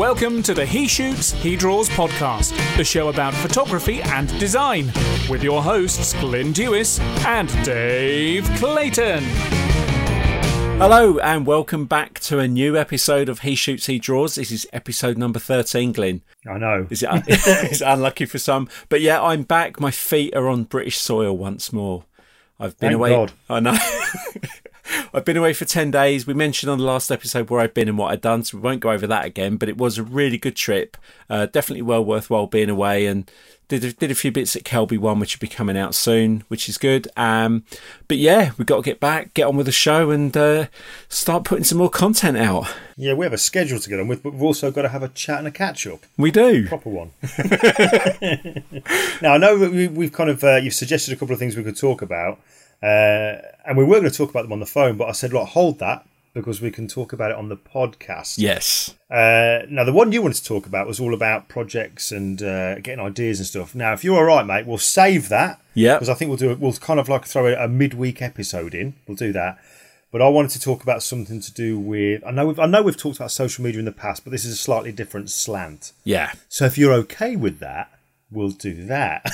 Welcome to the He Shoots, He Draws podcast, the show about photography and design, with your hosts Glyn Dewis and Dave Clayton. Hello and welcome back to a new episode of He Shoots, He Draws. This is episode number 13, Glyn. I know. Is it it's unlucky for some? But yeah, I'm back. My feet are on British soil once more. I've been Thank away. God. I know. I've been away for 10 days. We mentioned on the last episode where I've been and what I've done, so we won't go over that again. But it was a really good trip. Uh, definitely well worthwhile being away and did a, did a few bits at Kelby One, which will be coming out soon, which is good. Um, but yeah, we've got to get back, get on with the show, and uh, start putting some more content out. Yeah, we have a schedule to get on with, but we've also got to have a chat and a catch up. We do. Proper one. now, I know that we, we've kind of, uh, you've suggested a couple of things we could talk about, uh, and we were going to talk about them on the phone, but I said, look, hold that because we can talk about it on the podcast. Yes. Uh, now, the one you wanted to talk about was all about projects and uh, getting ideas and stuff. Now, if you're all right, mate, we'll save that. Yeah. Because I think we'll do it. We'll kind of like throw a, a midweek episode in. We'll do that. But I wanted to talk about something to do with. I know. We've, I know we've talked about social media in the past, but this is a slightly different slant. Yeah. So if you're okay with that, we'll do that.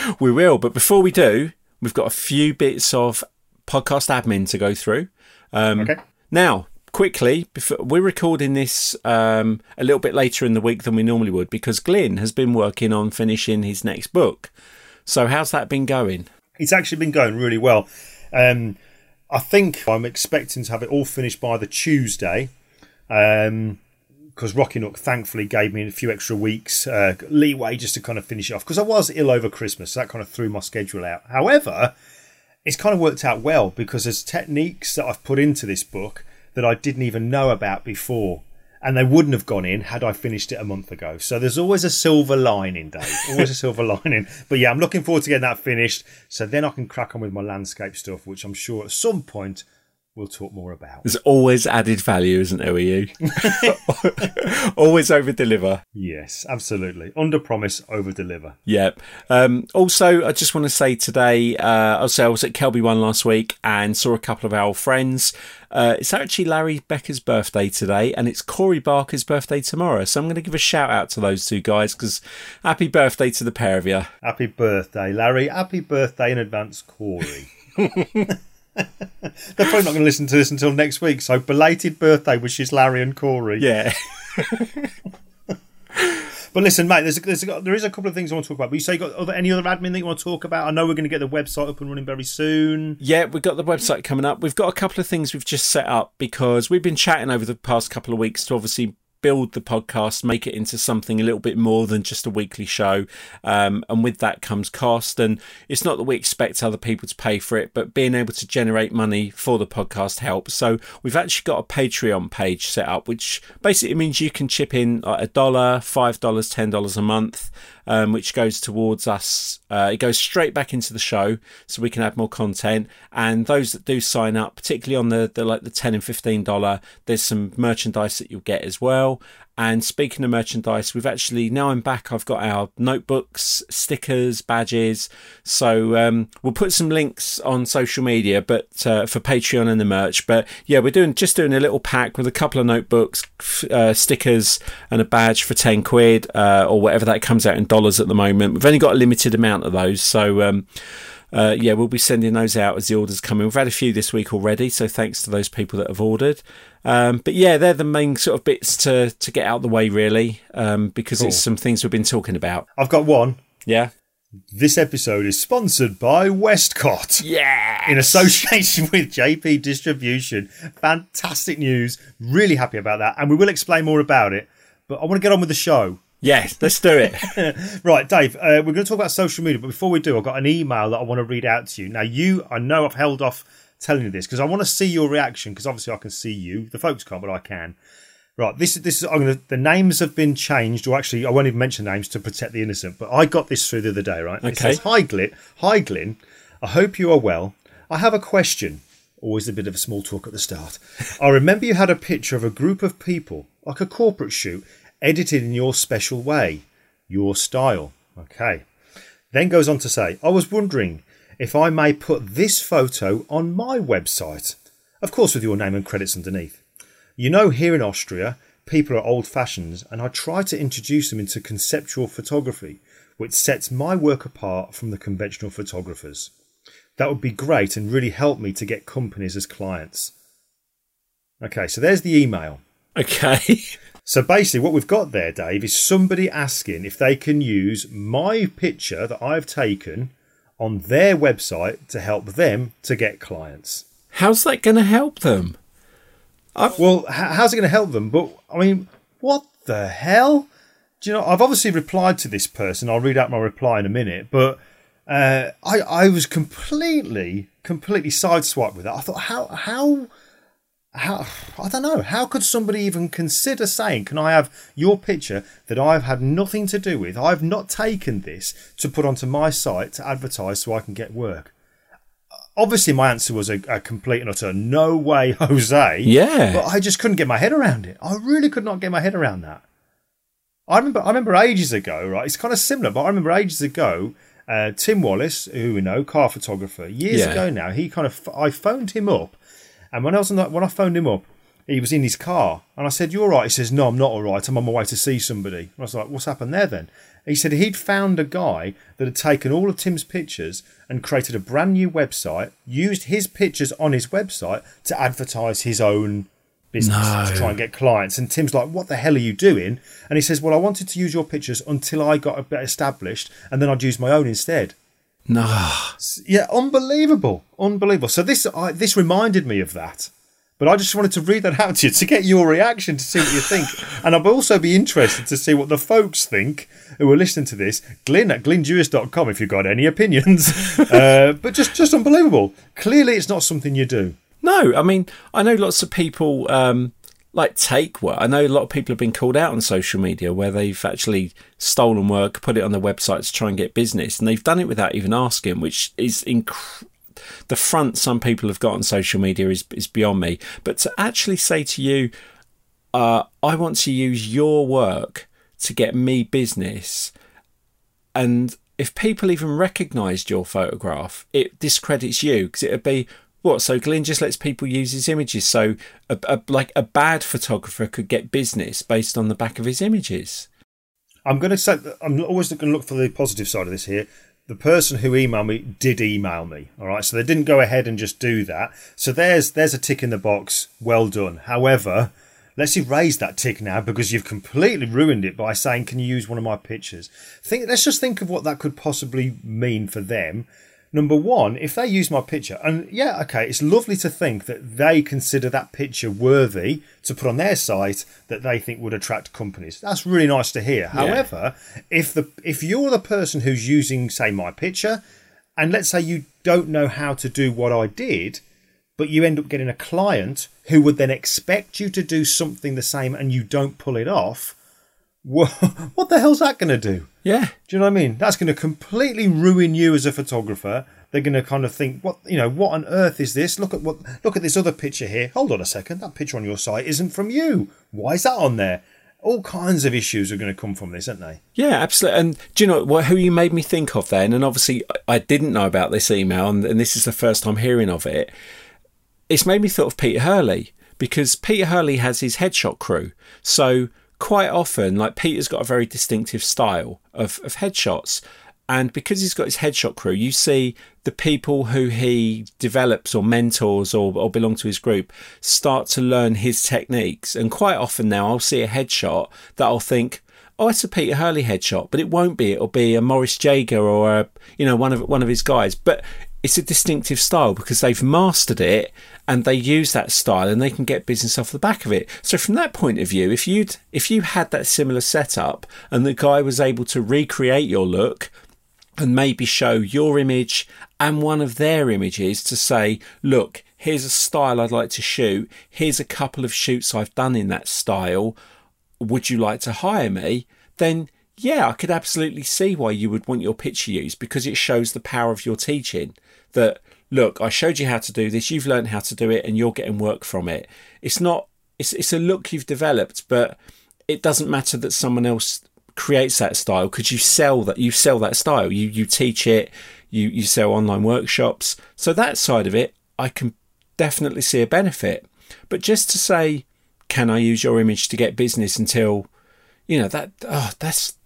We will. But before we do, we've got a few bits of podcast admin to go through. Um, okay. Now, quickly, before, we're recording this um, a little bit later in the week than we normally would because Glyn has been working on finishing his next book. So, how's that been going? It's actually been going really well. Um, I think I'm expecting to have it all finished by the Tuesday. Um, because Rocky Nook thankfully gave me a few extra weeks uh, leeway just to kind of finish it off because I was ill over Christmas, so that kind of threw my schedule out. However, it's kind of worked out well because there's techniques that I've put into this book that I didn't even know about before, and they wouldn't have gone in had I finished it a month ago. So there's always a silver lining, Dave. Always a silver lining. But yeah, I'm looking forward to getting that finished, so then I can crack on with my landscape stuff, which I'm sure at some point we'll talk more about. There's always added value, isn't there, you? always over deliver. Yes, absolutely. Under promise, over deliver. Yep. Um, also, I just want to say today, uh, I was I was at Kelby One last week and saw a couple of our friends. Uh, it's actually Larry Becker's birthday today, and it's Corey Barker's birthday tomorrow. So I'm going to give a shout out to those two guys because happy birthday to the pair of you. Happy birthday, Larry. Happy birthday in advance, Corey. They're probably not going to listen to this until next week. So belated birthday wishes, Larry and Corey. Yeah. But listen, mate, there's, there's a, there is a couple of things I want to talk about. But you say you got other, any other admin that you want to talk about? I know we're going to get the website up and running very soon. Yeah, we've got the website coming up. We've got a couple of things we've just set up because we've been chatting over the past couple of weeks to obviously build the podcast, make it into something a little bit more than just a weekly show. Um, and with that comes cost. And it's not that we expect other people to pay for it, but being able to generate money for the podcast helps. So we've actually got a Patreon page set up, which basically means you can chip in a dollar, five dollars, ten dollars a month. Um, which goes towards us. Uh, it goes straight back into the show, so we can add more content. And those that do sign up, particularly on the, the like the ten and fifteen dollar, there's some merchandise that you'll get as well. And speaking of merchandise, we've actually now I'm back. I've got our notebooks, stickers, badges. So um, we'll put some links on social media, but uh, for Patreon and the merch. But yeah, we're doing just doing a little pack with a couple of notebooks, uh, stickers, and a badge for ten quid uh, or whatever that comes out in dollars at the moment. We've only got a limited amount of those, so. Um, uh, yeah, we'll be sending those out as the orders come in. We've had a few this week already, so thanks to those people that have ordered. Um, but yeah, they're the main sort of bits to to get out the way, really, um, because it's some things we've been talking about. I've got one. Yeah, This episode is sponsored by Westcott. yeah, In association with JP Distribution. Fantastic news. Really happy about that. And we will explain more about it. But I want to get on with the show. Yes. Let's do it. Right, Dave, uh, we're going to talk about social media, but before we do, I've got an email that I want to read out to you. Now, you, I know I've held off telling you this because I want to see your reaction because obviously I can see you. The folks can't, but I can. Right, this is this is. I'm gonna. The names have been changed, or actually, I won't even mention names to protect the innocent. But I got this through the other day. Right, it Okay. says, "Hi, Glyn. Hi, Glyn. I hope you are well. I have a question. Always a bit of a small talk at the start. I remember you had a picture of a group of people, like a corporate shoot, edited in your special way, your style. Okay. Then goes on to say, I was wondering if I may put this photo on my website. Of course, with your name and credits underneath. You know, here in Austria, people are old fashioned and I try to introduce them into conceptual photography, which sets my work apart from the conventional photographers. That would be great and really help me to get companies as clients. Okay, so there's the email. Okay. So basically, what we've got there, Dave, is somebody asking if they can use my picture that I've taken on their website to help them to get clients. How's that going to help them? I've... Well, how's it going to help them? But I mean, what the hell? Do you know? I've obviously replied to this person. I'll read out my reply in a minute, but uh, I I was completely completely sideswiped with that. I thought, how how how I don't know. How could somebody even consider saying, "Can I have your picture that I've had nothing to do with? I've not taken this to put onto my site to advertise so I can get work." Obviously, my answer was a, a complete and utter no way, Jose. Yeah, but I just couldn't get my head around it. I really could not get my head around that. I remember, I remember ages ago, right? It's kind of similar, but I remember ages ago, uh, Tim Wallace, who we know, car photographer, years yeah. ago now, he kind of, I phoned him up and when I was on that, when I phoned him up, he was in his car, and I said, "You're right." He says, "No, I'm not all right. I'm on my way to see somebody." I was like, "What's happened there then?" He said he'd found a guy that had taken all of Tim's pictures and created a brand new website, used his pictures on his website to advertise his own business no. to try and get clients. And Tim's like, "What the hell are you doing?" And he says, "Well, I wanted to use your pictures until I got a bit established, and then I'd use my own instead." No. Yeah, unbelievable, unbelievable. So this I, this reminded me of that. But I just wanted to read that out to you to get your reaction to see what you think. and I'd also be interested to see what the folks think who are listening to this. Glyn at glyndewis.com if you've got any opinions. uh, but just, just unbelievable. Clearly, it's not something you do. No, I mean, I know lots of people um, like take work. I know a lot of people have been called out on social media where they've actually stolen work, put it on their website to try and get business, and they've done it without even asking, which is inc- the front some people have got on social media is is beyond me. But to actually say to you, uh, I want to use your work to get me business, and if people even recognised your photograph, it discredits you because it would be, what? So Glyn just lets people use his images. So, a, a, like a bad photographer could get business based on the back of his images. I'm going to say I'm always going to look for the positive side of this here. The person who emailed me did email me. All right, so they didn't go ahead and just do that. So there's there's a tick in the box. Well done. However, let's erase that tick now because you've completely ruined it by saying, "Can you use one of my pictures?" Think. Let's just think of what that could possibly mean for them Number one, if they use my picture, and yeah, okay, it's lovely to think that they consider that picture worthy to put on their site that they think would attract companies. That's really nice to hear. Yeah. However, if the if you're the person who's using, say, my picture, and let's say you don't know how to do what I did, but you end up getting a client who would then expect you to do something the same and you don't pull it off, what, what the hell's that going to do? Yeah. Do you know what I mean? That's going to completely ruin you as a photographer. They're going to kind of think, what you know, what on earth is this? Look at what, look at this other picture here. Hold on a second, that picture on your site isn't from you. Why is that on there? All kinds of issues are going to come from this, aren't they? Yeah, absolutely. And do you know what, who you made me think of then? And obviously, I didn't know about this email, and, and this is the first time hearing of it. It's made me think of Peter Hurley because Peter Hurley has his headshot crew. So quite often, like Peter's got a very distinctive style of, of headshots. And because he's got his headshot crew, you see the people who he develops or mentors or, or belong to his group start to learn his techniques. And quite often now, I'll see a headshot that I'll think, oh, it's a Peter Hurley headshot, but it won't be. It'll be a Maurice Jaeger or a, you know one of one of his guys. But it's a distinctive style because they've mastered it and they use that style and they can get business off the back of it. So from that point of view, if you'd if you had that similar setup and the guy was able to recreate your look and maybe show your image and one of their images to say, look, here's a style I'd like to shoot. Here's a couple of shoots I've done in that style. Would you like to hire me? Then yeah, I could absolutely see why you would want your picture used because it shows the power of your teaching. That look, I showed you how to do this, you've learned how to do it, and you're getting work from it. It's not. It's it's a look you've developed, but it doesn't matter that someone else creates that style because you sell that you sell that style. You you teach it. You you sell online workshops. So that side of it, I can definitely see a benefit. But just to say, can I use your image to get business until, you know, that, oh, that's.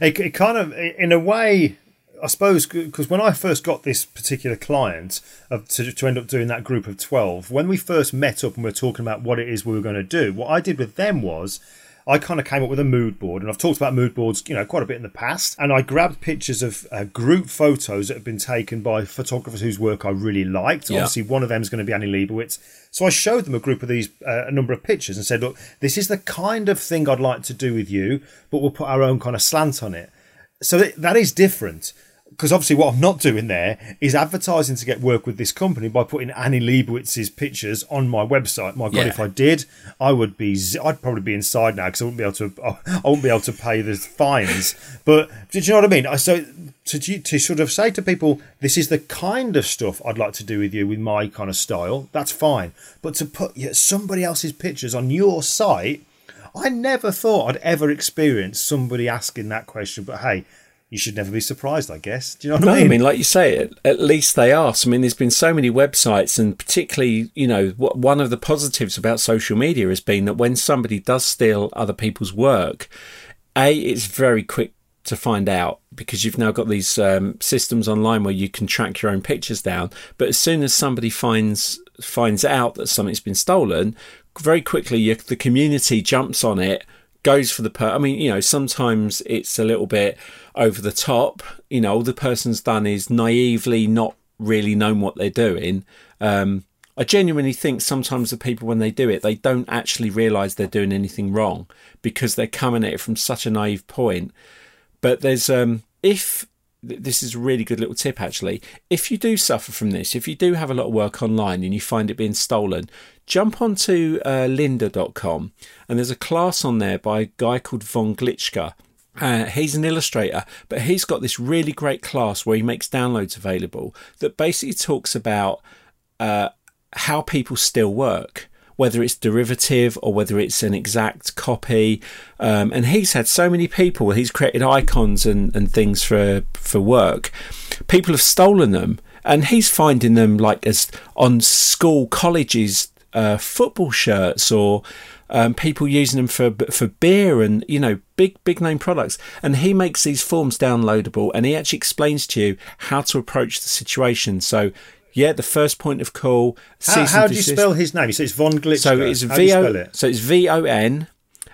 It, it kind of, in a way, I suppose because when I first got this particular client of, to, to end up doing that group of 12, when we first met up and we were talking about what it is we were going to do, what I did with them was I kind of came up with a mood board, and I've talked about mood boards, you know, quite a bit in the past. And I grabbed pictures of uh, group photos that have been taken by photographers whose work I really liked. Yeah. Obviously, one of them is going to be Annie Leibovitz. So I showed them a group of these, uh, a number of pictures, and said, "Look, this is the kind of thing I'd like to do with you, but we'll put our own kind of slant on it." So that is different because obviously what I'm not doing there is advertising to get work with this company by putting Annie Leibovitz's pictures on my website. My God, yeah. if I did, I would be, I'd probably be inside now because I wouldn't be able to, I wouldn't be able to pay the fines. But did you know what I mean? So to, to sort of say to people, this is the kind of stuff I'd like to do with you with my kind of style, that's fine. But to put somebody else's pictures on your site, I never thought I'd ever experience somebody asking that question. But hey, you should never be surprised, I guess. Do you know what no, I mean? I mean, like you say, at least they ask. I mean, there's been so many websites, and particularly, you know, one of the positives about social media has been that when somebody does steal other people's work, a it's very quick to find out because you've now got these um, systems online where you can track your own pictures down. But as soon as somebody finds finds out that something's been stolen, very quickly you, the community jumps on it goes for the per. I mean, you know, sometimes it's a little bit over the top. You know, all the person's done is naively not really known what they're doing. Um, I genuinely think sometimes the people, when they do it, they don't actually realise they're doing anything wrong because they're coming at it from such a naive point. But there's, um, if this is a really good little tip actually. If you do suffer from this, if you do have a lot of work online and you find it being stolen, jump onto uh, lynda.com and there's a class on there by a guy called Von Glitschka. Uh, he's an illustrator, but he's got this really great class where he makes downloads available that basically talks about uh, how people still work whether it's derivative or whether it's an exact copy. Um, and he's had so many people, he's created icons and, and things for, for work. People have stolen them and he's finding them like as on school colleges uh, football shirts or um, people using them for for beer and you know big big name products and he makes these forms downloadable and he actually explains to you how to approach the situation so yeah, the first point of call. How, how do you spell his name? So it's Von Glitschka. So it's V O. It? So it's V O N,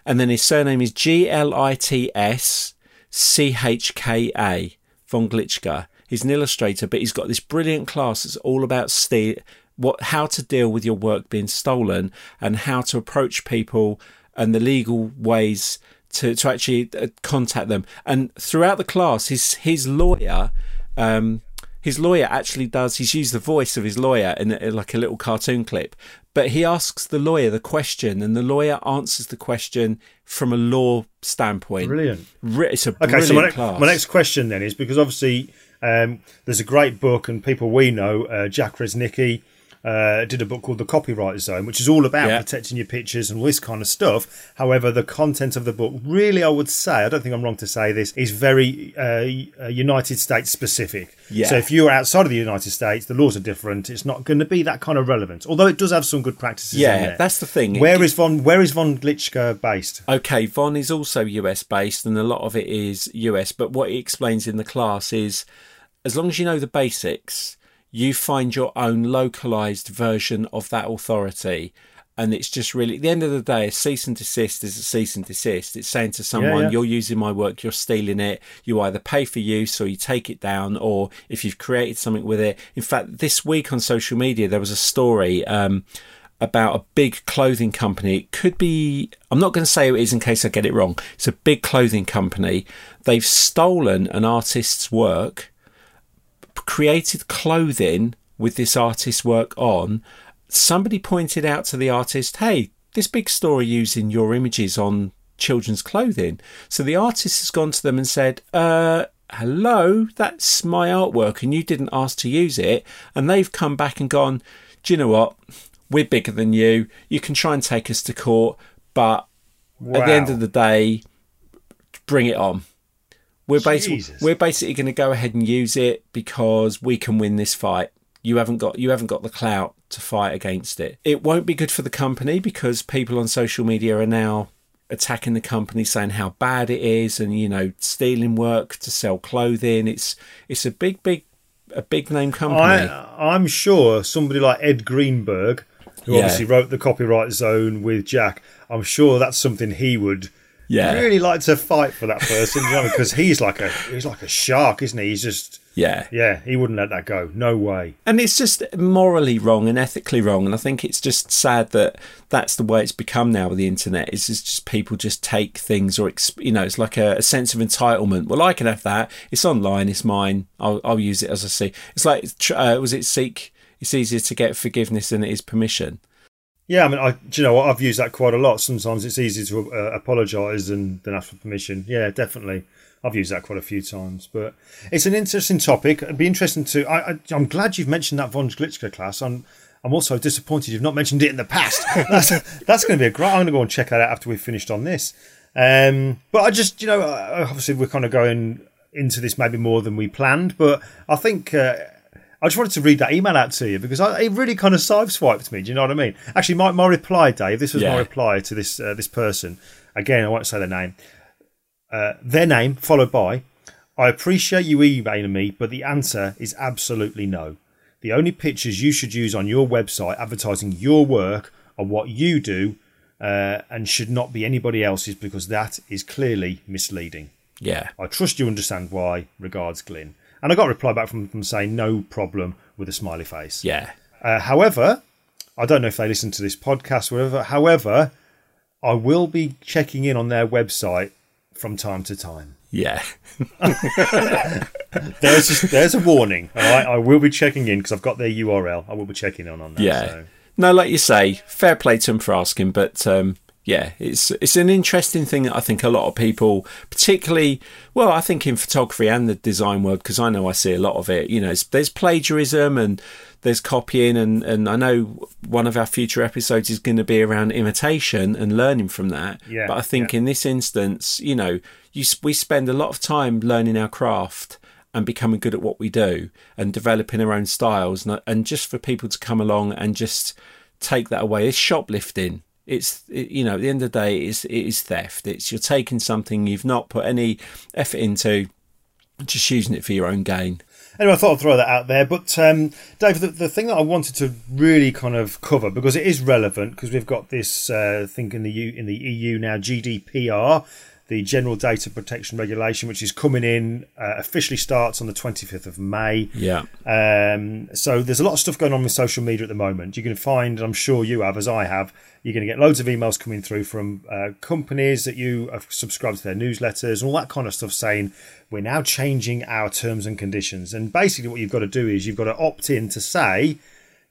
and then his surname is G L I T S C H K A. Von Glitschka. He's an illustrator, but he's got this brilliant class that's all about steal, what, how to deal with your work being stolen, and how to approach people and the legal ways to to actually uh, contact them. And throughout the class, his his lawyer. Um, his lawyer actually does. He's used the voice of his lawyer in, in like a little cartoon clip, but he asks the lawyer the question, and the lawyer answers the question from a law standpoint. Brilliant. It's a okay. So my, class. my next question then is because obviously um, there's a great book, and people we know, uh, Jack Reznicki uh, did a book called The Copyright Zone, which is all about yeah. protecting your pictures and all this kind of stuff. However, the content of the book, really, I would say, I don't think I'm wrong to say this, is very uh, uh United States specific. Yeah. So if you're outside of the United States, the laws are different. It's not going to be that kind of relevant. Although it does have some good practices. Yeah, that's the thing. Where is von Where is von Glitschka based? Okay, von is also US based, and a lot of it is US. But what he explains in the class is, as long as you know the basics you find your own localized version of that authority. And it's just really, at the end of the day, a cease and desist is a cease and desist. It's saying to someone, yeah, yeah. you're using my work, you're stealing it. You either pay for use or you take it down, or if you've created something with it. In fact, this week on social media, there was a story. Um, about a big clothing company. It could be, I'm not going to say who it is in case I get it wrong. It's a big clothing company. They've stolen an artist's work created clothing with this artist's work on, somebody pointed out to the artist, hey, this big store using your images on children's clothing. So the artist has gone to them and said, uh, hello, that's my artwork and you didn't ask to use it. And they've come back and gone, do you know what? We're bigger than you. You can try and take us to court, but wow. at the end of the day, bring it on. We're basically we're basically going to go ahead and use it because we can win this fight. you haven't got you haven't got the clout to fight against it. It won't be good for the company because people on social media are now attacking the company saying how bad it is and you know stealing work to sell clothing it's it's a big big a big name company I, I'm sure somebody like Ed Greenberg, who Yeah. obviously wrote the Copyright Zone with Jack, I'm sure that's something he would yeah. Really like to fight for that person, you know, because he's like a he's like a shark, isn't he? He's just yeah. yeah, he wouldn't let that go. No way. and it's just morally wrong and ethically wrong and i think it's just sad that that's the way it's become now with the internet is it's just people just take things or you know it's like a, a sense of entitlement. Well i can have that. It's online it's mine. I'll, I'll use it as i see. It's like uh, was it seek? It's easier to get forgiveness than it is permission Yeah, I mean, I do you know what I've used that quite a lot. Sometimes it's easy to uh, apologise than than ask for permission. Yeah, definitely. I've used that quite a few times, but it's an interesting topic. It'd be interesting to. I, I'm glad you've mentioned that von Glitschka class. I'm I'm also disappointed you've not mentioned it in the past. That's that's going to be a great. I'm going to go and check that out after we've finished on this. Um, but I just you know obviously we're kind of going into this maybe more than we planned, but I think. Uh, I just wanted to read that email out to you because I, it really kind of sideswiped me. Do you know what I mean? Actually, my, my reply, Dave, this was my reply to this uh, this person. Again, I won't say their name. Uh, their name followed by, I appreciate you emailing me, but the answer is absolutely no. The only pictures you should use on your website advertising your work are what you do uh, and should not be anybody else's because that is clearly misleading. yeah I trust you understand why. Regards, Glyn. And I got a reply back from them saying no problem with a smiley face. yeah Uh, however, I don't know if they listen to this podcast, or whatever. However, I will be checking in on their website from time to time. yeah There's just, there's a warning. All right, I will be checking in because I've got their URL. I will be checking in on that. Yeah. so. No, like you say, fair play to him for asking, but um, yeah, it's it's an interesting thing that I think a lot of people, particularly, well, I think in photography and the design world, because I know I see a lot of it. You know, there's plagiarism and there's copying, and and I know one of our future episodes is going to be around imitation and learning from that. Yeah, But I think yeah. in this instance, you know, you we spend a lot of time learning our craft and becoming good at what we do and developing our own styles and, and just for people to come along and just take that away is shoplifting it's you know at the end of the day it's, it is theft it's you're taking something you've not put any effort into just using it for your own gain Anyway, I thought I'd throw that out there. But um, Dave, the, the thing that I wanted to really kind of cover because it is relevant because we've got this uh, thing in the U, in the EU now, GDPR, the General Data Protection Regulation, which is coming in uh, officially starts on the 25th of May. yeah Um, so there's a lot of stuff going on with social media at the moment. You're going to find, I'm sure you have, as I have, you're going to get loads of emails coming through from uh, companies that you have subscribed to their newsletters and all that kind of stuff saying we're now changing our terms and conditions. And basically, what you've got to do is you've got to opt in to say,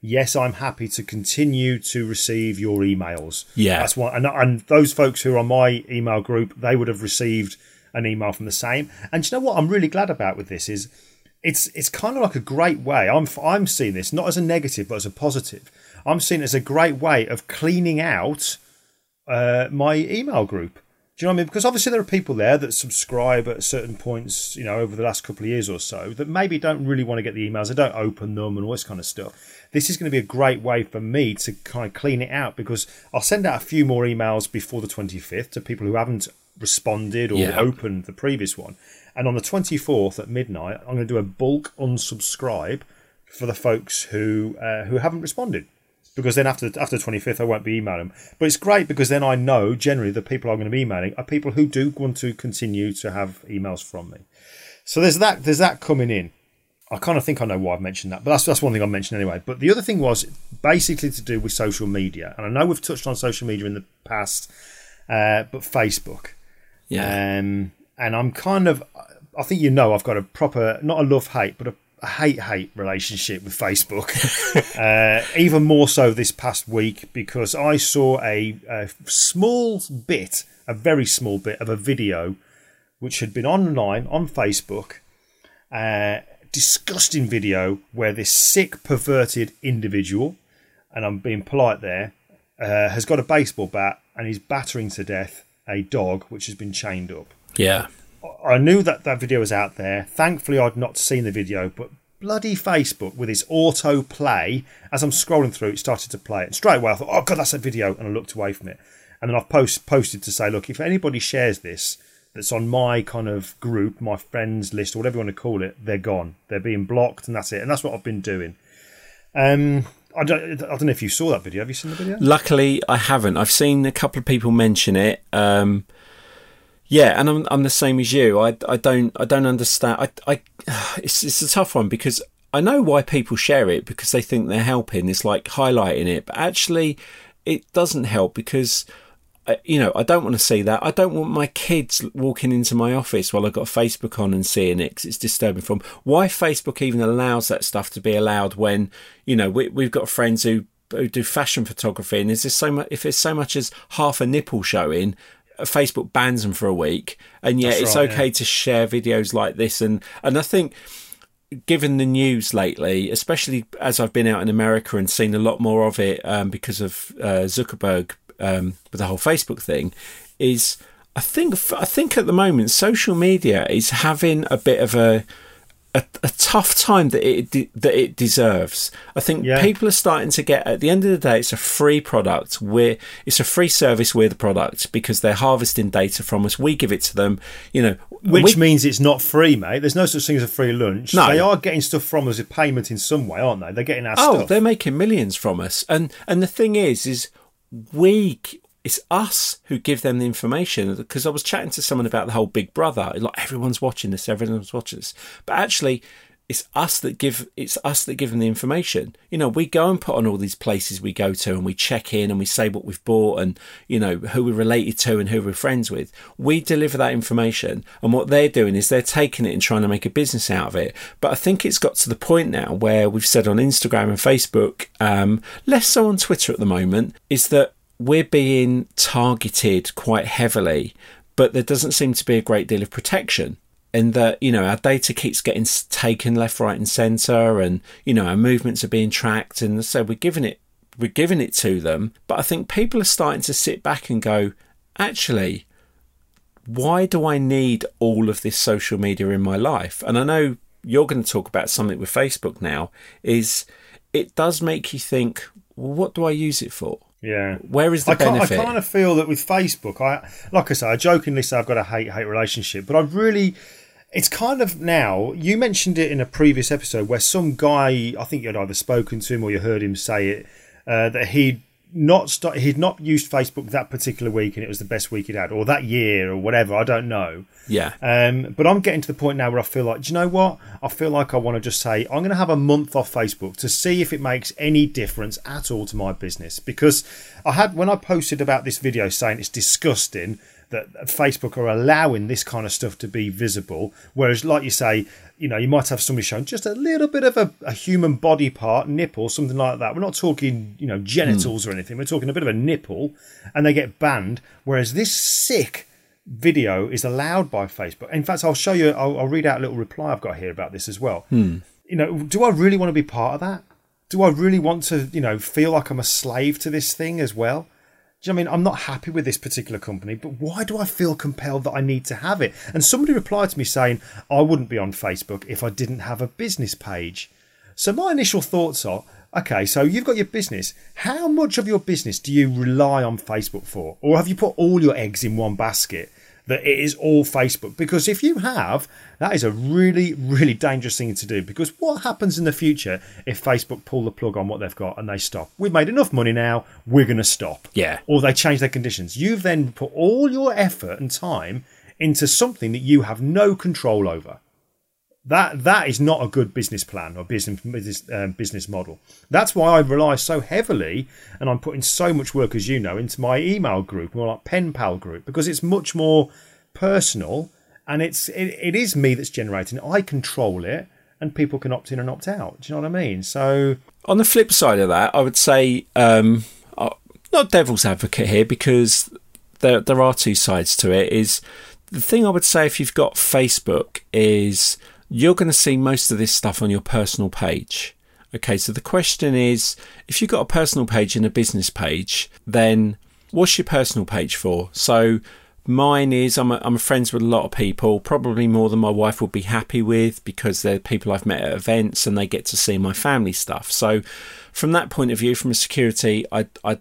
yes, I'm happy to continue to receive your emails. Yeah. that's why. and, and those folks who are on my email group, they would have received an email from the same. And you know what I'm really glad about with this is it's it's kind of like a great way. I'm I'm seeing this not as a negative but as a positive. I'm seeing it as a great way of cleaning out uh, my email group. Do you know what I mean? Because obviously there are people there that subscribe at certain points, you know, over the last couple of years or so that maybe don't really want to get the emails. They don't open them and all this kind of stuff. This is going to be a great way for me to kind of clean it out because I'll send out a few more emails before the 25th to people who haven't responded or Yeah. opened the previous one. And on the 24th at midnight, I'm going to do a bulk unsubscribe for the folks who uh, who haven't responded because then after after the 25th I won't be emailing them. But it's great because then I know generally the people I'm going to be emailing are people who do want to continue to have emails from me. So there's that there's that coming in. I kind of think I know why I've mentioned that, but that's that's one thing I mentioned anyway. But the other thing was basically to do with social media, and I know we've touched on social media in the past, uh, but Facebook. yeah Um, and I'm kind of, I think you know, I've got a proper, not a love hate, but a hate hate relationship with Facebook. uh, even more so this past week because I saw a, a small bit, a very small bit of a video which had been online on Facebook. Uh, disgusting video where this sick, perverted individual, and I'm being polite there, uh, has got a baseball bat and is battering to death a dog which has been chained up. yeah I knew that that video was out there. Thankfully, I'd not seen the video, but bloody Facebook with its auto play. As I'm scrolling through, it started to play it. Straight away, I thought, oh, God, that's a video. And I looked away from it. And then I've post, posted to say, look, if anybody shares this that's on my kind of group, my friends list, or whatever you want to call it, they're gone. They're being blocked, and that's it. And that's what I've been doing. Um, I don't, I don't know if you saw that video. Have you seen the video? Luckily, I haven't. I've seen a couple of people mention it. Um, yeah, and I'm I'm the same as you. I, I don't I don't understand. I I it's it's a tough one because I know why people share it because they think they're helping. It's like highlighting it, but actually, it doesn't help because uh, you know, I don't want to see that. I don't want my kids walking into my office while I've got Facebook on and seeing it it's disturbing for them. Why Facebook even allows that stuff to be allowed when, you know, we, we've got friends who, who do fashion photography and is there so much, if there's so much as half a nipple showing, Facebook bans them for a week. And yet That's it's right, okay yeah. to share videos like this. And, and I think, given the news lately, especially as I've been out in America and seen a lot more of it um, because of uh, Zuckerberg um, with the whole Facebook thing is I think I think at the moment social media is having a bit of a a, a tough time that it that it deserves. I think yeah. people are starting to get at the end of the day, it's a free product. We're it's a free service. We're the product because they're harvesting data from us. We give it to them. You know, which we, means it's not free, mate. There's no such thing as a free lunch. No. they are getting stuff from us as a payment in some way, aren't they? They're getting our oh, stuff. they're making millions from us. And and the thing is, is we it's us who give them the information because I was chatting to someone about the whole Big Brother like everyone's watching this everyone's watching this. But actually it's us that give it's us that give them the information. You know we go and put on all these places we go to and we check in and we say what we've bought and you know who we're related to and who we're friends with. We deliver that information and what they're doing is they're taking it and trying to make a business out of it. But i think it's got to the point now where we've said on instagram and facebook um, less so on twitter at the moment is that we're being targeted quite heavily but there doesn't seem to be a great deal of protection and that you know our data keeps getting taken left, right, and centre, and you know our movements are being tracked, and so we're giving it we're giving it to them. But I think people are starting to sit back and go, actually, why do I need all of this social media in my life? And I know you're going to talk about something with Facebook now. Is it does make you think, well, what do I use it for? Yeah. Where is the I benefit? I kind of feel that with Facebook, I like I say, I jokingly say I've got a hate hate relationship, but I really it's kind of now. You mentioned it in a previous episode where some guy, I think you'd either spoken to him or you heard him say it, uh, that he'd not start, he'd not used Facebook that particular week and it was the best week he'd had, or that year, or whatever. I don't know. Yeah. Um, but I'm getting to the point now where I feel like, do you know what? I feel like I want to just say I'm going to have a month off Facebook to see if it makes any difference at all to my business because I had when I posted about this video saying it's disgusting that Facebook are allowing this kind of stuff to be visible. Whereas, like you say, you know, you might have somebody showing just a little bit of a, a human body part, nipple, something like that. We're not talking, you know, genitals mm. or anything. We're talking a bit of a nipple, and they get banned. Whereas this sick video is allowed by Facebook. In fact, I'll show you. I'll, I'll read out a little reply I've got here about this as well. Mm. You know, do I really want to be part of that? Do I really want to, you know, feel like I'm a slave to this thing as well? You know I mean? I'm not happy with this particular company, but why do I feel compelled that I need to have it? And somebody replied to me saying, I wouldn't be on Facebook if I didn't have a business page. So my initial thoughts are, okay, so you've got your business. How much of your business do you rely on Facebook for? Or have you put all your eggs in one basket? That it is all Facebook. Because if you have, that is a really, really dangerous thing to do. Because what happens in the future if Facebook pull the plug on what they've got and they stop? We've made enough money now, we're going to stop. Yeah. Or they change their conditions. You've then put all your effort and time into something that you have no control over. That that is not a good business plan or business business, um, business model. That's why I rely so heavily, and I'm putting so much work, as you know, into my email group, more like pen pal group, because it's much more personal, and it's it, it is me that's generating it. I control it, and people can opt in and opt out. Do you know what I mean? So on the flip side of that, I would say um, uh, not devil's advocate here because there there are two sides to it. Is the thing I would say if you've got Facebook is you're going to see most of this stuff on your personal page. Okay, so the question is if you've got a personal page and a business page, then what's your personal page for? So Mine is I'm a, I'm friends with a lot of people, probably more than my wife would be happy with because they're people I've met at events and they get to see my family stuff. So, from that point of view, from a security, I I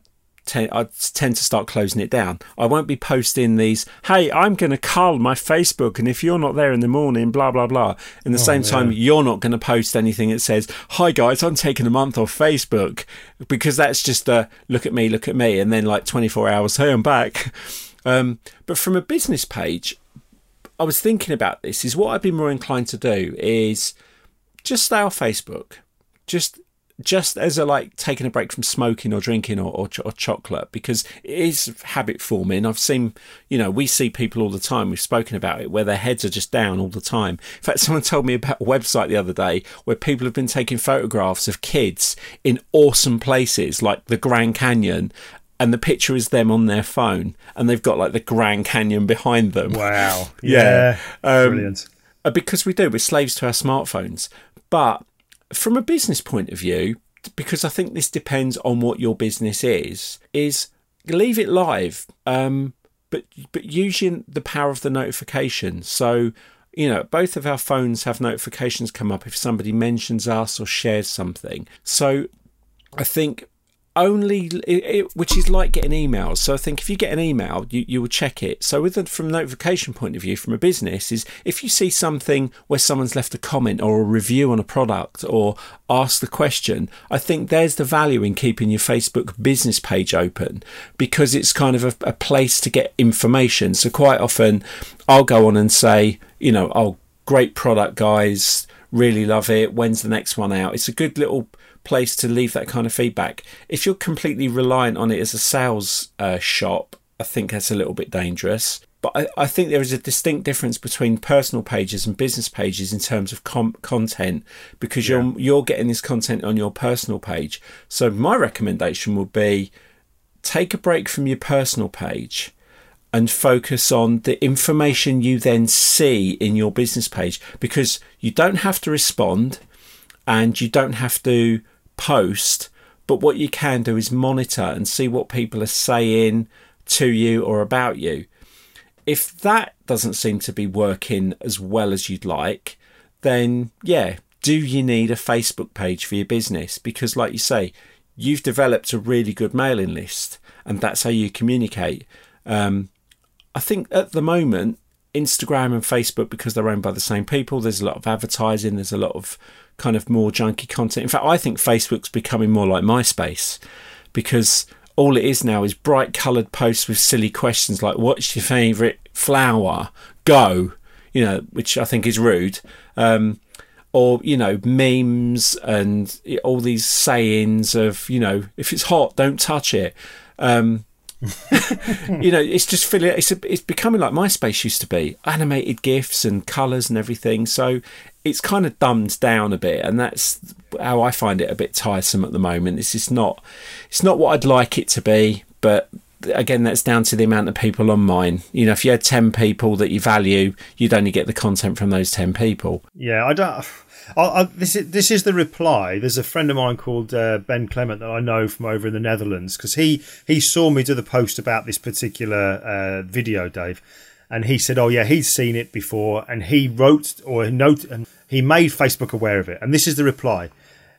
I tend to start closing it down. I won't be posting these, hey, I'm going to cull my Facebook, and if you're not there in the morning, blah, blah, blah. In the oh, same yeah. time, you're not going to post anything that says, hi, guys, I'm taking a month off Facebook, because that's just a look at me, look at me, and then like 24 hours, hey, I'm back. Um, but from a business page, I was thinking about this is what I'd be more inclined to do is just stay off Facebook. Just just as a like taking a break from smoking or drinking or, or, or, chocolate because it is habit forming. I've seen, you know, we see people all the time. We've spoken about it where their heads are just down all the time. In fact, someone told me about a website the other day where people have been taking photographs of kids in awesome places like the Grand Canyon. And the picture is them on their phone, and they've got like the Grand Canyon behind them. Wow! Yeah, yeah. Um, brilliant. Uh, because we do, we're slaves to our smartphones. But from a business point of view, because I think this depends on what your business is, is leave it live, um, but but using the power of the notification. So you know, both of our phones have notifications come up if somebody mentions us or shares something. So I think only it, which is like getting emails. So I think if you get an email, you, you will check it. So with a, from a notification point of view, from a business, is if you see something where someone's left a comment or a review on a product or asked the question, I think there's the value in keeping your Facebook business page open because it's kind of a, a place to get information. So quite often, I'll go on and say, you know, oh, great product, guys. Really love it. When's the next one out? It's a good little place to leave that kind of feedback. If you're completely reliant on it as a sales uh, shop, I think that's a little bit dangerous. But I, I, think there is a distinct difference between personal pages and business pages in terms of com- content because yeah. you're you're getting this content on your personal page. So my recommendation would be take a break from your personal page and focus on the information you then see in your business page because you don't have to respond and you don't have to post, but what you can do is monitor and see what people are saying to you or about you. If that doesn't seem to be working as well as you'd like, then yeah, do you need a Facebook page for your business? Because, like you say, you've developed a really good mailing list and that's how you communicate. Um, I think at the moment, Instagram and Facebook, because they're owned by the same people, there's a lot of advertising, there's a lot of kind of more junky content. In fact, I think Facebook's becoming more like MySpace because all it is now is bright coloured posts with silly questions like "What's your favourite flower?" Go, you know, which I think is rude. Um, or you know memes and all these sayings of you know if it's hot don't touch it um, you know, it's just feeling it's a, it's becoming like MySpace used to be, animated gifs and colours and everything. So it's kind of dumbed down a bit, and that's how I find it a bit tiresome at the moment. It's just not it's not what I'd like it to be, but again, that's down to the amount of people on mine. You know, if you had ten people that you value, you'd only get the content from those ten people. Yeah, I don't. I, I, this is this is the reply. There's a friend of mine called uh, Ben Clement that I know from over in the Netherlands because he he saw me do the post about this particular uh, video, Dave, and he said, "Oh yeah, he's seen it before," and he wrote or note and he made Facebook aware of it. And this is the reply.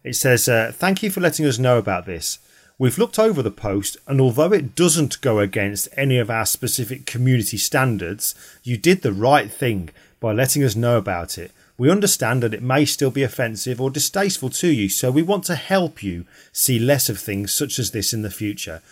It says, uh, "Thank you for letting us know about this." We've looked over the post, and although it doesn't go against any of our specific community standards, you did the right thing by letting us know about it. We understand that it may still be offensive or distasteful to you, so we want to help you see less of things such as this in the future.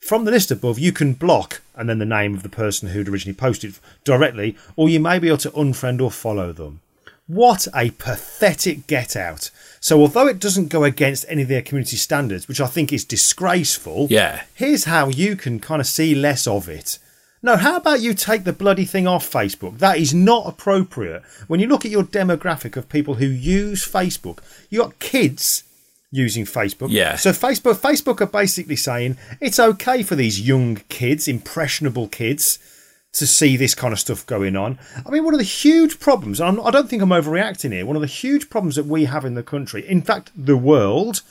From the list above, you can block and then the name of the person who'd originally posted directly, or you may be able to unfriend or follow them. What a pathetic get out. So, although it doesn't go against any of their community standards, which I think is disgraceful, yeah. here's how you can kind of see less of it. No, how about you take the bloody thing off Facebook? That is not appropriate. When you look at your demographic of people who use Facebook, you got kids using Facebook. Yeah. So Facebook Facebook are basically saying it's okay for these young kids, impressionable kids, to see this kind of stuff going on. I mean, one of the huge problems, and I don't think I'm overreacting here, one of the huge problems that we have in the country, in fact, the world,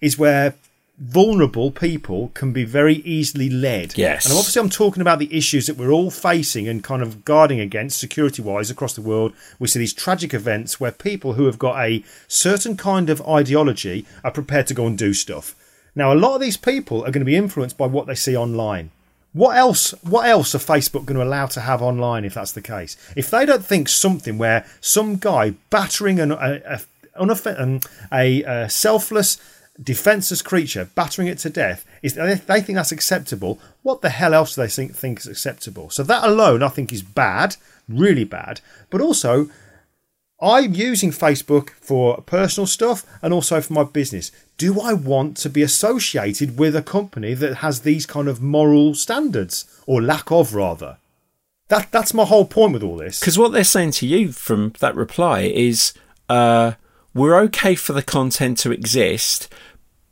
is where vulnerable people can be very easily led. Yes. And obviously, I'm talking about the issues that we're all facing and kind of guarding against security wise across the world. We see these tragic events where people who have got a certain kind of ideology are prepared to go and do stuff. Now, a lot of these people are going to be influenced by what they see online. What else? What else are Facebook going to allow to have online if that's the case? If they don't think something where some guy battering an, a, a, um, a, a selfless defenseless creature, battering it to death, is they think that's acceptable. What the hell else do they think, think is acceptable? So that alone, I think, is bad, really bad. But also, I'm using Facebook for personal stuff and also for my business. Do I want to be associated with a company that has these kind of moral standards or lack of, rather? That that's my whole point with all this. Because what they're saying to you from that reply is, uh, we're okay for the content to exist,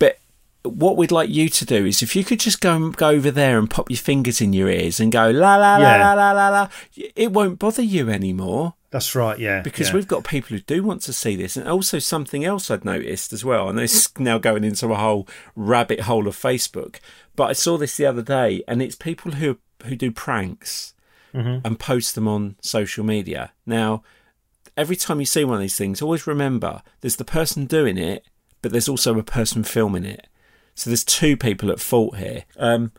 but what we'd like you to do is if you could just go go over there and pop your fingers in your ears and go la la la la la la la, it won't bother you anymore. That's right, yeah. Because yeah. we've got people who do want to see this. And also something else I'd noticed as well, and it's now going into a whole rabbit hole of Facebook. But I saw this the other day, and it's people who who do pranks mm-hmm. and post them on social media. Now, every time you see one of these things, always remember there's the person doing it, but there's also a person filming it. So there's two people at fault here. Um,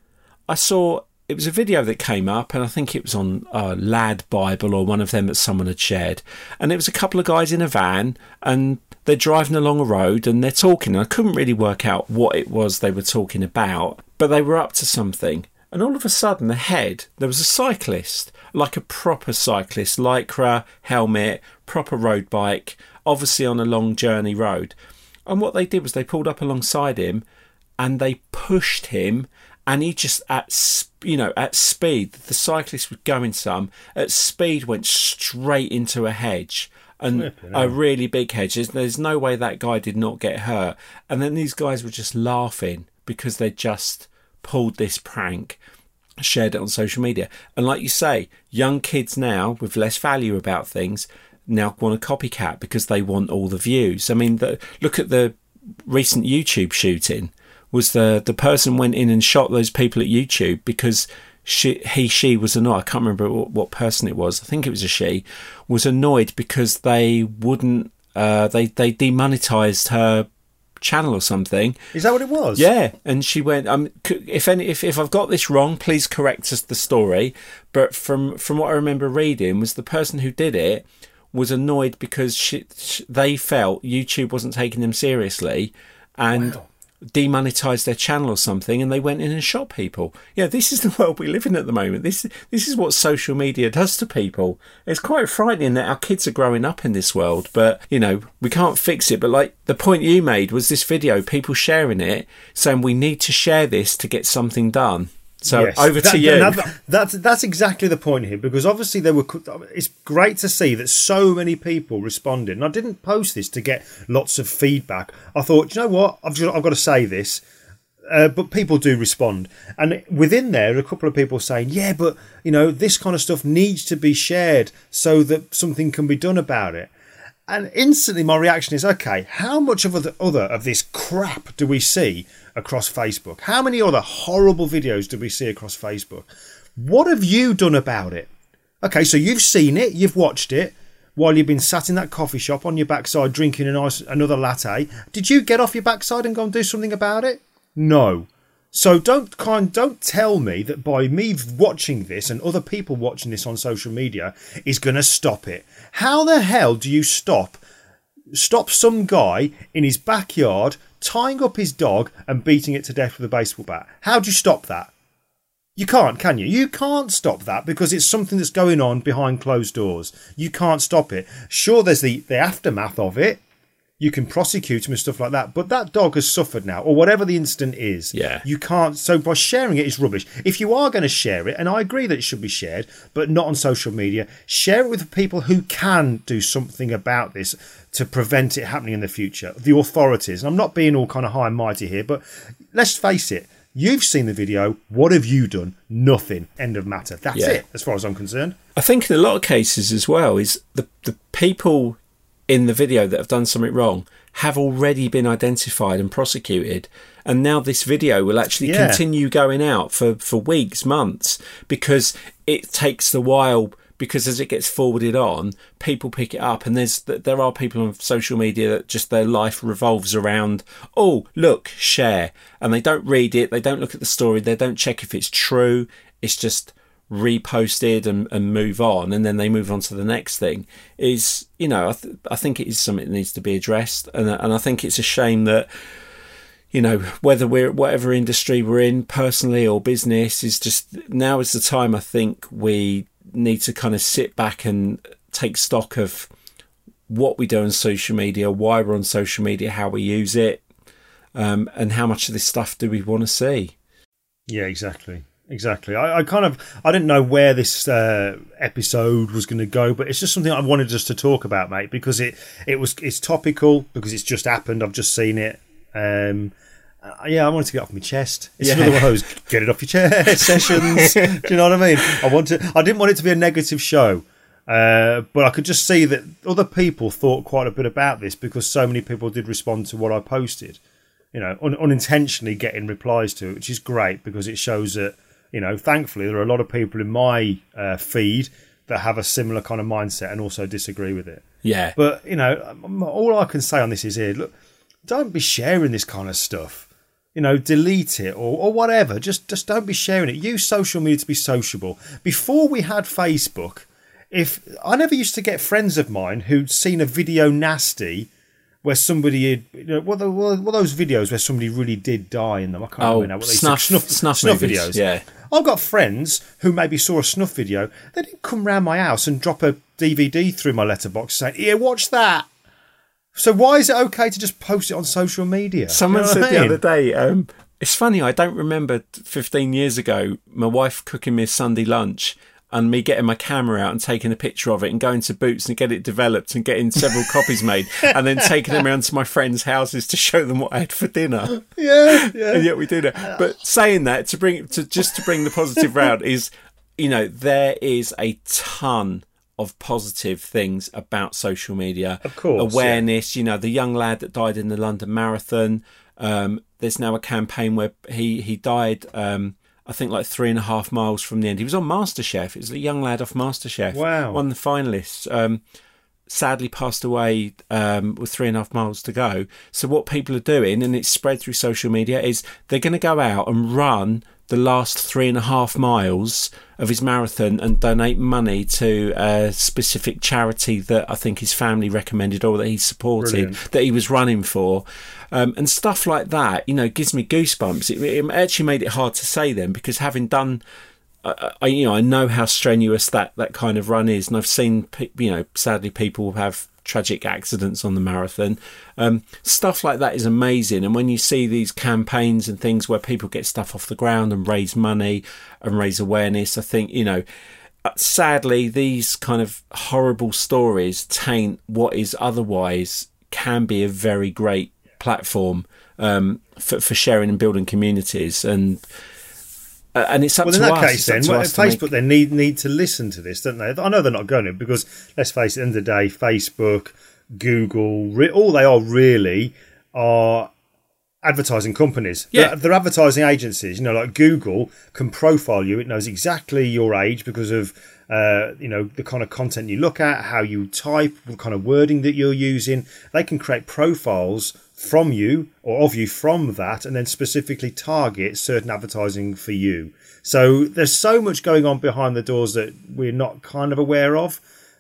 I saw it was a video that came up, and I think it was on uh, Lad Bible or one of them that someone had shared. And it was a couple of guys in a van, and they're driving along a road and they're talking. And I couldn't really work out what it was they were talking about, but they were up to something. And all of a sudden, ahead, there was a cyclist, like a proper cyclist, lycra, helmet, proper road bike, obviously on a long journey road. And what they did was they pulled up alongside him and they pushed him and he just at you know at speed the cyclist was going some at speed went straight into a hedge. And a really big hedge. There's no way that guy did not get hurt. And then these guys were just laughing because they just pulled this prank shared it on social media. And like you say young kids now with less value about things now want a copycat because they want all the views. I mean, the, look at the recent YouTube shooting. Was the the person went in and shot those people at YouTube because she he she was annoyed. I can't remember what, what person it was. I think it was a she. Was annoyed because they wouldn't. Uh, they they demonetized her channel or something. Is that what it was? Yeah, and she went. Um, if any, if if I've got this wrong, please correct us the story. But from from what I remember reading, was the person who did it was annoyed because she, she, they felt YouTube wasn't taking them seriously and wow. Demonetized their channel or something, and they went in and shot people. Yeah, this is the world we live in at the moment. This this is what social media does to people. It's quite frightening that our kids are growing up in this world, but you know we can't fix it. But like the point you made was this video, people sharing it, saying we need to share this to get something done. So yes. over that, to you. That, that's that's exactly the point here because obviously there were. It's great to see that so many people responded, and I didn't post this to get lots of feedback. I thought, you know what, I've just, I've got to say this. Uh, but people do respond, and within there, a couple of people saying, "Yeah, but you know, this kind of stuff needs to be shared so that something can be done about it." And instantly, my reaction is, "Okay, how much of the other of this crap do we see across Facebook? How many other horrible videos do we see across Facebook? What have you done about it? Okay, so you've seen it, you've watched it while you've been sat in that coffee shop on your backside drinking a nice another latte. Did you get off your backside and go and do something about it? No. So don't kind don't tell me that by me watching this and other people watching this on social media is going to stop it. How the hell do you stop stop some guy in his backyard tying up his dog and beating it to death with a baseball bat. How do you stop that? You can't, can you? You can't stop that because it's something that's going on behind closed doors. You can't stop it. Sure, there's the, the aftermath of it. You can prosecute him and stuff like that, but that dog has suffered now, or whatever the incident is. Yeah. You can't. So by sharing it is rubbish. If you are going to share it, and I agree that it should be shared, but not on social media, share it with people who can do something about this to prevent it happening in the future. The authorities, and I'm not being all kind of high and mighty here, but let's face it. You've seen the video. What have you done? Nothing. End of matter. That's yeah. it, as far as I'm concerned. I think in a lot of cases as well is the the people in the video that have done something wrong have already been identified and prosecuted. And now this video will actually Yeah. continue going out for, for weeks, months, because it takes the while. Because as it gets forwarded on, people pick it up, and there's there are people on social media that just their life revolves around, oh look, share, and they don't read it, they don't look at the story, they don't check if it's true. It's just reposted and, and move on and then they move on to the next thing is you know I, th- I think it is something that needs to be addressed and, and I think it's a shame that you know whether we're whatever industry we're in personally or business is just now is the time I think we need to kind of sit back and take stock of what we do on social media why we're on social media how we use it um, and how much of this stuff do we want to see Yeah, exactly. Exactly. I, I kind of I didn't know where this uh, episode was going to go, but it's just something I wanted us to talk about, mate, because it it was it's topical because it's just happened. I've just seen it. Um, uh, yeah, I wanted to get it off my chest. It's Yeah. another one of those get it off your chest sessions. Do you know what I mean? I want to. I didn't want it to be a negative show. Uh, but I could just see that other people thought quite a bit about this because so many people did respond to what I posted you know, un- unintentionally getting replies to it, which is great because it shows that, you know, thankfully there are a lot of people in my uh, feed that have a similar kind of mindset and also disagree with it. yeah But, you know, all I can say on this is here, look, don't be sharing this kind of stuff. You know, delete it or, or whatever. Just just don't be sharing it. Use social media to be sociable. Before we had Facebook, if I never used to get friends of mine who'd seen a video nasty where somebody had, you know, what, the, what those videos where somebody really did die in them. I can't Oh, remember now what they snuff- said. snuff movies, videos. yeah. I've got friends who maybe saw a snuff video. They didn't come round my house and drop a DVD through my letterbox saying, "Here, watch that." So why is it okay to just post it on social media? Someone You know said I the other day, um, it's funny, I don't remember 15 years ago my wife cooking me a Sunday lunch and me getting my camera out and taking a picture of it and going to Boots and get it developed and getting several copies made and then taking them around to my friends' houses to show them what I had for dinner. Yeah, yeah. And yet we do that. But saying that to bring to just to bring the positive round is, you know, there is a ton of positive things about social media. Of course, awareness. You know, the young lad that died in the London Marathon. Um, there's now a campaign where he he died. Um, I think like three and a half miles from the end. He was on MasterChef. It was a young lad off MasterChef. Wow. One of the finalists. Um, sadly passed away um, with three and a half miles to go. So what people are doing, and it's spread through social media, is they're going to go out and run the last three and a half miles of his marathon and donate money to a specific charity that I think his family recommended or that he supported Brilliant. that he was running for. Um, and stuff like that, you know, gives me goosebumps. It, it actually made it hard to say then because having done I, I- you know, I know how strenuous that, that kind of run is, and I've seen, you know, sadly people have tragic accidents on the marathon. Um, stuff like that is amazing, and when you see these campaigns and things where people get stuff off the ground and raise money and raise awareness, I think you know. uh, Sadly, these kind of horrible stories taint what is otherwise can be a very great platform um, for, for sharing and building communities, and uh, and it's up Well, to in that us. case, then, well, to make- Facebook then need need to listen to this, don't they? I know they're not going to because let's face it, at the end of the day, Facebook, Google, re- all they are really are advertising companies. Yeah. They're, they're advertising agencies. You know, like Google can profile you. It knows exactly your age because of uh, you know the kind of content you look at, how you type, what kind of wording that you're using. They can create profiles from you or of you from that, and then specifically target certain advertising for you. So there's so much going on behind the doors that we're not kind of aware of.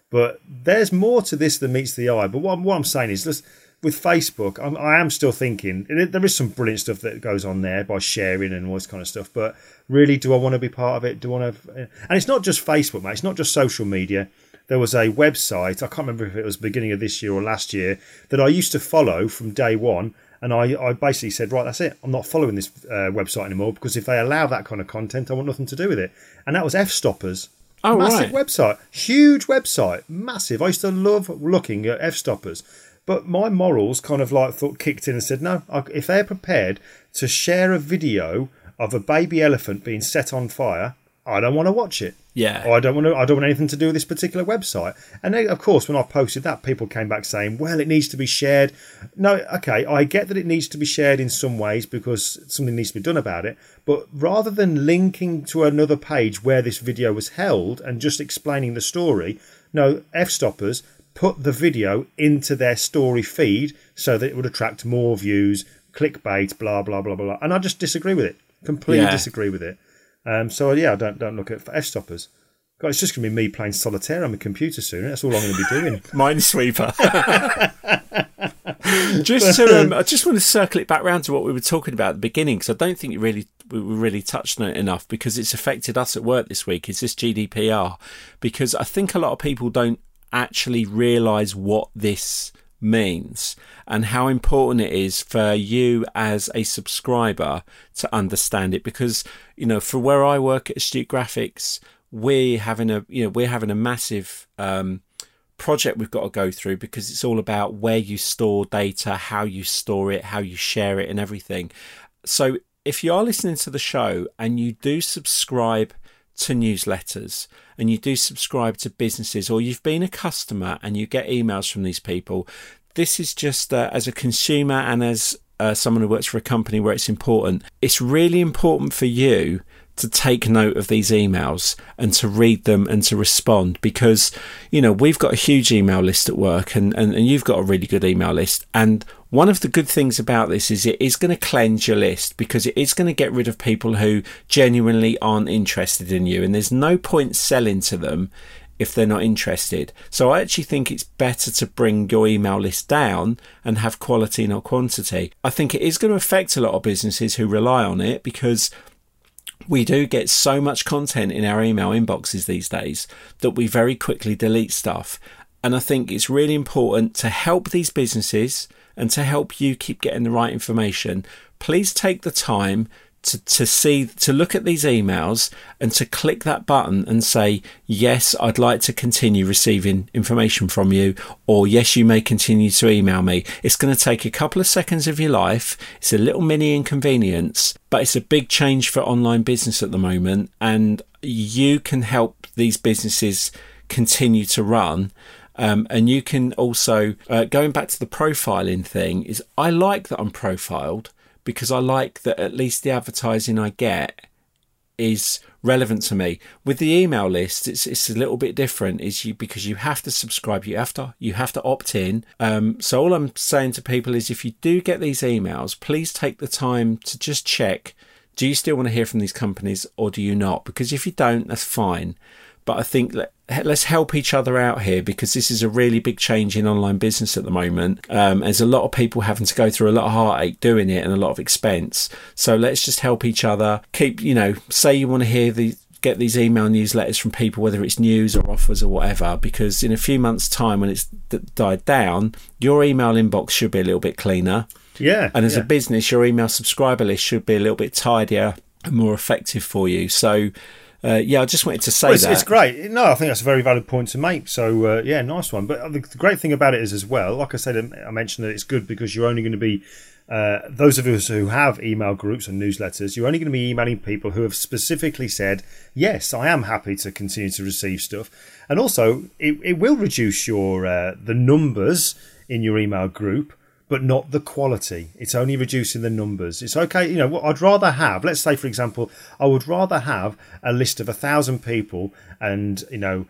But there's more to this than meets the eye. But what, I'm- what I'm saying is, let's, with Facebook, I'm, I am still thinking there is some brilliant stuff that goes on there by sharing and all this kind of stuff. But really, do I want to be part of it? Do I want to? And it's not just Facebook, mate. It's not just social media. There was a website. I can't remember if it was beginning of this year or last year that I used to follow from day one. And I, I basically said, right, that's it. I'm not following this uh, website anymore because if they allow that kind of content, I want nothing to do with it. And that was Fstoppers. Oh, massive right. website, huge website, massive. I used to love looking at Fstoppers, but my morals kind of like thought kicked in and said, no, I- if they're prepared to share a video of a baby elephant being set on fire, I don't want to watch it. Yeah. Or I don't want to. I don't want anything to do with this particular website. And then, of course, when I posted that, people came back saying, "Well, it needs to be shared." No, okay, I get that it needs to be shared in some ways because something needs to be done about it. But rather than linking to another page where this video was held and just explaining the story, no, Fstoppers put the video into their story feed so that it would attract more views, clickbait, blah blah blah blah. blah. And I just disagree with it. Completely Yeah. disagree with it. Um, so yeah, I don't don't look at Fstoppers. God, it's just going to be me playing solitaire on my computer soon. That's all I'm going to be doing. Minesweeper. just to, um, I just want to circle it back round to what we were talking about at the beginning because I don't think really we we really touched on it enough because it's affected us at work this week. Is this GDPR? Because I think a lot of people don't actually realise what this means and how important it is for you as a subscriber to understand it because you know for where I work at Astute Graphics we're having a you know we're having a massive um project we've got to go through because it's all about where you store data, how you store it, how you share it, and everything. So, if you are listening to the show and you do subscribe to newsletters and you do subscribe to businesses, or you've been a customer and you get emails from these people, this is just uh, as a consumer and as uh, someone who works for a company where it's important. It's really important for you to take note of these emails and to read them and to respond because you know we've got a huge email list at work and, and, and you've got a really good email list and one of the good things about this is it is going to cleanse your list because it is going to get rid of people who genuinely aren't interested in you and there's no point selling to them if they're not interested. So I actually think it's better to bring your email list down and have quality, not quantity. I think it is going to affect a lot of businesses who rely on it because we do get so much content in our email inboxes these days that we very quickly delete stuff. And I think it's really important to help these businesses and to help you keep getting the right information. Please take the time to, to see, to look at these emails and to click that button and say, yes, I'd like to continue receiving information from you, or yes, you may continue to email me. It's going to take a couple of seconds of your life. It's a little mini inconvenience, but it's a big change for online business at the moment. And you can help these businesses continue to run. Um, and you can also, uh, going back to the profiling thing, is I like that I'm profiled because I like that at least the advertising I get is relevant to me. With the email list, it's it's a little bit different. Is you because you have to subscribe, you have to you have to opt in. Um, so all I'm saying to people is, if you do get these emails, please take the time to just check. Do you still want to hear from these companies or do you not? Because if you don't, that's fine. But I think let, let's help each other out here because this is a really big change in online business at the moment. Um, there's a lot of people having to go through a lot of heartache doing it and a lot of expense. So let's just help each other. Keep, you know, say you want to hear the get these email newsletters from people, whether it's news or offers or whatever, because in a few months' time, when it's d- died down, your email inbox should be a little bit cleaner. Yeah. And as yeah. a business, your email subscriber list should be a little bit tidier and more effective for you. So, uh, yeah, I just wanted to say Well, it's, that. it's great. No, I think that's a very valid point to make. So uh, yeah, nice one. But the, the great thing about it is as well, like I said, um, I mentioned that it's good because you're only going to be uh, those of us who have email groups and newsletters. You're only going to be emailing people who have specifically said, "Yes, I am happy to continue to receive stuff," and also it, it will reduce your uh, the numbers in your email group but not the quality. It's only reducing the numbers. It's okay, you know. What I'd rather have, let's say, for example, I would rather have a list of a thousand people, and you know,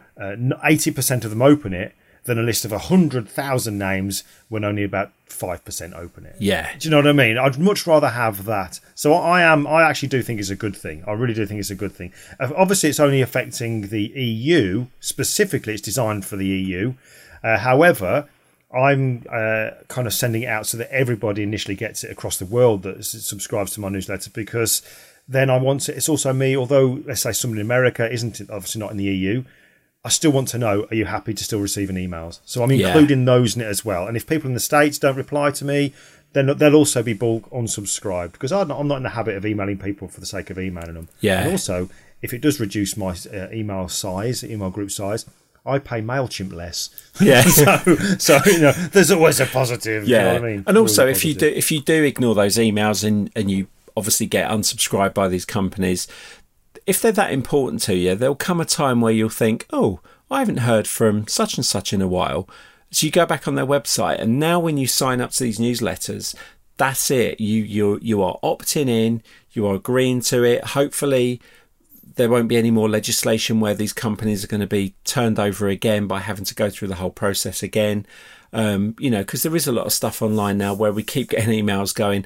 eighty percent of them open it, than a list of a hundred thousand names when only about five percent open it. Yeah. Do you know what I mean? I'd much rather have that. So I am. I actually do think it's a good thing. I really do think it's a good thing. Uh, Obviously, it's only affecting the EU specifically. It's designed for the EU. Uh, however, I'm uh, kind of sending it out so that everybody initially gets it across the world that subscribes to my newsletter because then I want to. It's also me, although let's say someone in America isn't obviously not in the EU. I still want to know: Are you happy to still receiving emails? So I'm Yeah. including those in it as well. And if people in the states don't reply to me, then they'll also be bulk unsubscribed because I'm not, I'm not in the habit of emailing people for the sake of emailing them. Yeah. And also, if it does reduce my uh, email size, email group size, I pay Mailchimp less. Yeah. so, so you know, there's always a positive. you know yeah. what I mean? And also, if you do if you do ignore those emails and and you obviously get unsubscribed by these companies, if they're that important to you, there'll come a time where you'll think, oh, I haven't heard from such and such in a while. So you go back on their website, and now when you sign up to these newsletters, that's it. You you you are opting in. You are agreeing to it. Hopefully, there won't be any more legislation where these companies are going to be turned over again by having to go through the whole process again. Um, you know, because there is a lot of stuff online now where we keep getting emails going,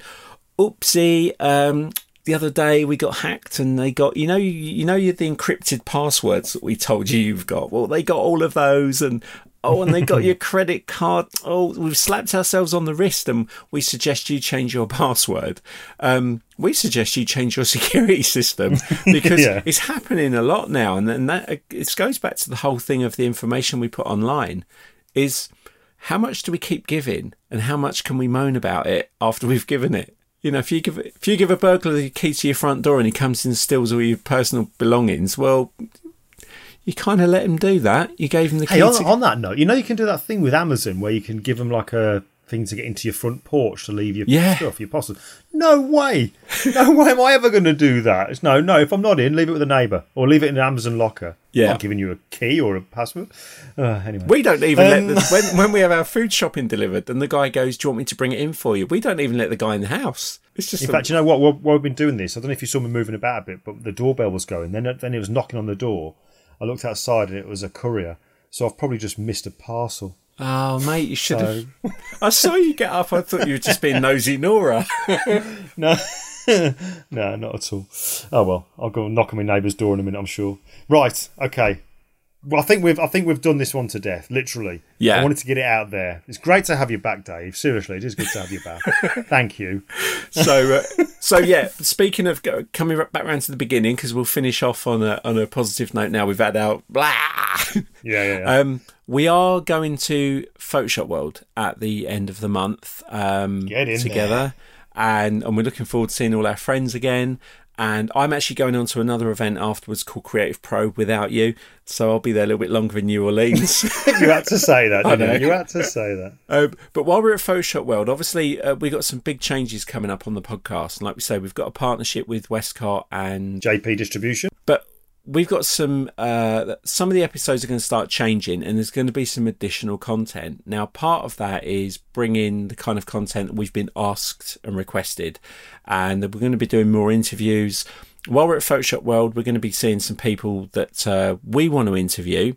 "Oopsie, um, the other day we got hacked and they got you know you, you know the encrypted passwords that we told you you've got well they got all of those and oh and they got your credit card. Oh we've slapped ourselves on the wrist and we suggest you change your password. Um, we suggest you change your security system because Yeah. it's happening a lot now. And then that it goes back to the whole thing of the information we put online is how much do we keep giving and how much can we moan about it after we've given it? You know, if you give if you give a burglar the key to your front door and he comes in and steals all your personal belongings, well, you kind of let him do that. You gave him the key Hey, on, to. on that note, you know you can do that thing with Amazon where you can give them like a thing to get into your front porch to leave your Yeah. stuff, your parcels. No way, no way am I ever going to do that. It's no, no. If I'm not in, leave it with a neighbour or leave it in an Amazon locker. Yeah. I'm not giving you a key or a password. Uh, anyway, we don't even Um, let the, when when we have our food shopping delivered, and the guy goes, "Do you want me to bring it in for you?" We don't even let the guy in the house. It's just In a- fact, you know what? While while we've been doing this, I don't know if you saw me moving about a bit, but the doorbell was going. Then, then it was knocking on the door. I looked outside and it was a courier. So I've probably just missed a parcel. oh mate, you should have. I saw you get up. I thought you were just being nosy, Nora. no, no, not at all. Oh well, I'll go knock on my neighbour's door in a minute. I'm sure. Right. Okay. Well, I think we've I think we've done this one to death. Literally. Yeah. I wanted to get it out there. It's great to have you back, Dave. Seriously, it is good to have you back. Thank you. so uh, so yeah speaking of go- coming back around to the beginning because we'll finish off on a on a positive note now we've had our blah Yeah, yeah, yeah. um we are going to photoshop world at the end of the month um Get in together and and we're looking forward to seeing all our friends again and I'm actually going on to another event afterwards called Creative Pro without you, so I'll be there a little bit longer in New Orleans. you had to say that, didn't know. you? You had to say that. Um, but while we're at Photoshop World, obviously uh, we've got some big changes coming up on the podcast. And like we say, we've got a partnership with Westcott, and JP distribution. but we've got some uh, some of the episodes are going to start changing, and there's going to be some additional content. Now, part of that is bringing the kind of content that we've been asked and requested, and we're going to be doing more interviews. While we're at Photoshop World, we're going to be seeing some people that uh, we want to interview.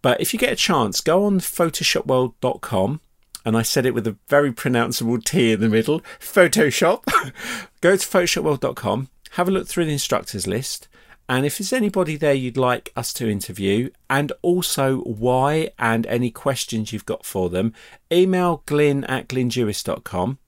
But if you get a chance, go on photoshopworld.com. And I said it with a very pronounceable T in the middle Photoshop. go to photoshopworld.com, have a look through the instructors list. And if there's anybody there you'd like us to interview, and also why and any questions you've got for them, email glyn at glyndewis.com.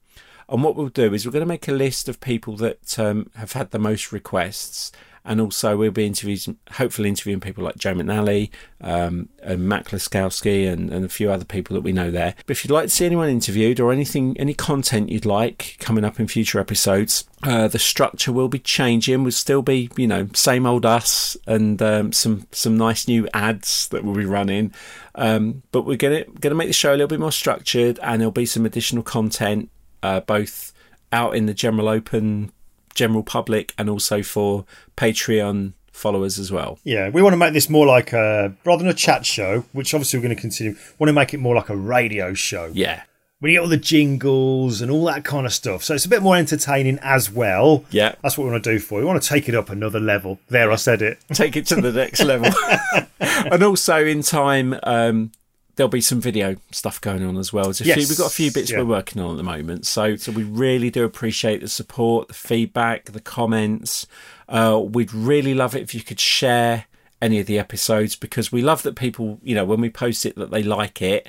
And what we'll do is we're going to make a list of people that um, have had the most requests. And also, we'll be interviewing, hopefully, interviewing people like Joe McNally, um, and Matt Kloskowski, and, and a few other people that we know there. But if you'd like to see anyone interviewed or anything, any content you'd like coming up in future episodes, uh, the structure will be changing. We'll still be, you know, same old us, and um, some some nice new ads that we'll be running. Um, but we're gonna gonna make the show a little bit more structured, and there'll be some additional content, uh, both out in the general open general public and also for Patreon followers as well. Yeah, we want to make this more like a rather than a chat show, which obviously we're going to continue. Want to make it more like a radio show. Yeah. We get all the jingles and all that kind of stuff, so it's a bit more entertaining as well. Yeah. That's what we want to do for you. We want to take it up another level. There, I said it. Take it to the next level. and also in time, um, there'll be some video stuff going on as well. There's a Yes. few, we've got a few bits Yeah. we're working on at the moment. So, so we really do appreciate the support, the feedback, the comments. Uh, we'd really love it if you could share any of the episodes because we love that people, you know, when we post it, that they like it.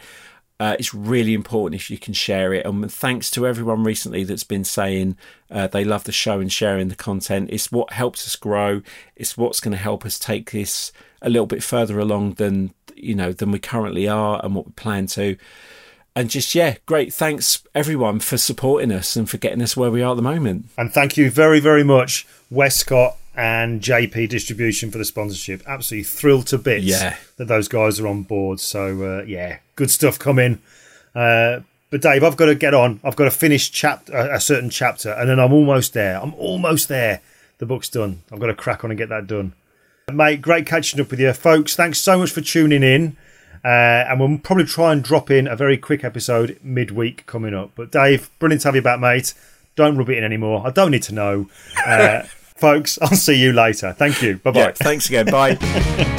Uh, it's really important if you can share it. And thanks to everyone recently that's been saying uh, they love the show and sharing the content. It's what helps us grow. It's what's going to help us take this a little bit further along than you know than we currently are and what we plan to. And just yeah, great. Thanks everyone for supporting us and for getting us where we are at the moment. And thank you very, very much, Westcott and JP Distribution for the sponsorship. Absolutely thrilled to bits Yeah. that those guys are on board. So uh, yeah, good stuff coming. Uh, but Dave, I've got to get on. I've got to finish chap- a, a certain chapter, and then I'm almost there. I'm almost there the book's done. I've got to crack on and get that done. Mate, great catching up with you, folks. Thanks so much for tuning in. Uh, and we'll probably try and drop in a very quick episode midweek coming up. But Dave, brilliant to have you back, mate. Don't rub it in anymore. I don't need to know. Uh, folks, I'll see you later. Thank you. Bye bye. Yeah, thanks again. Bye.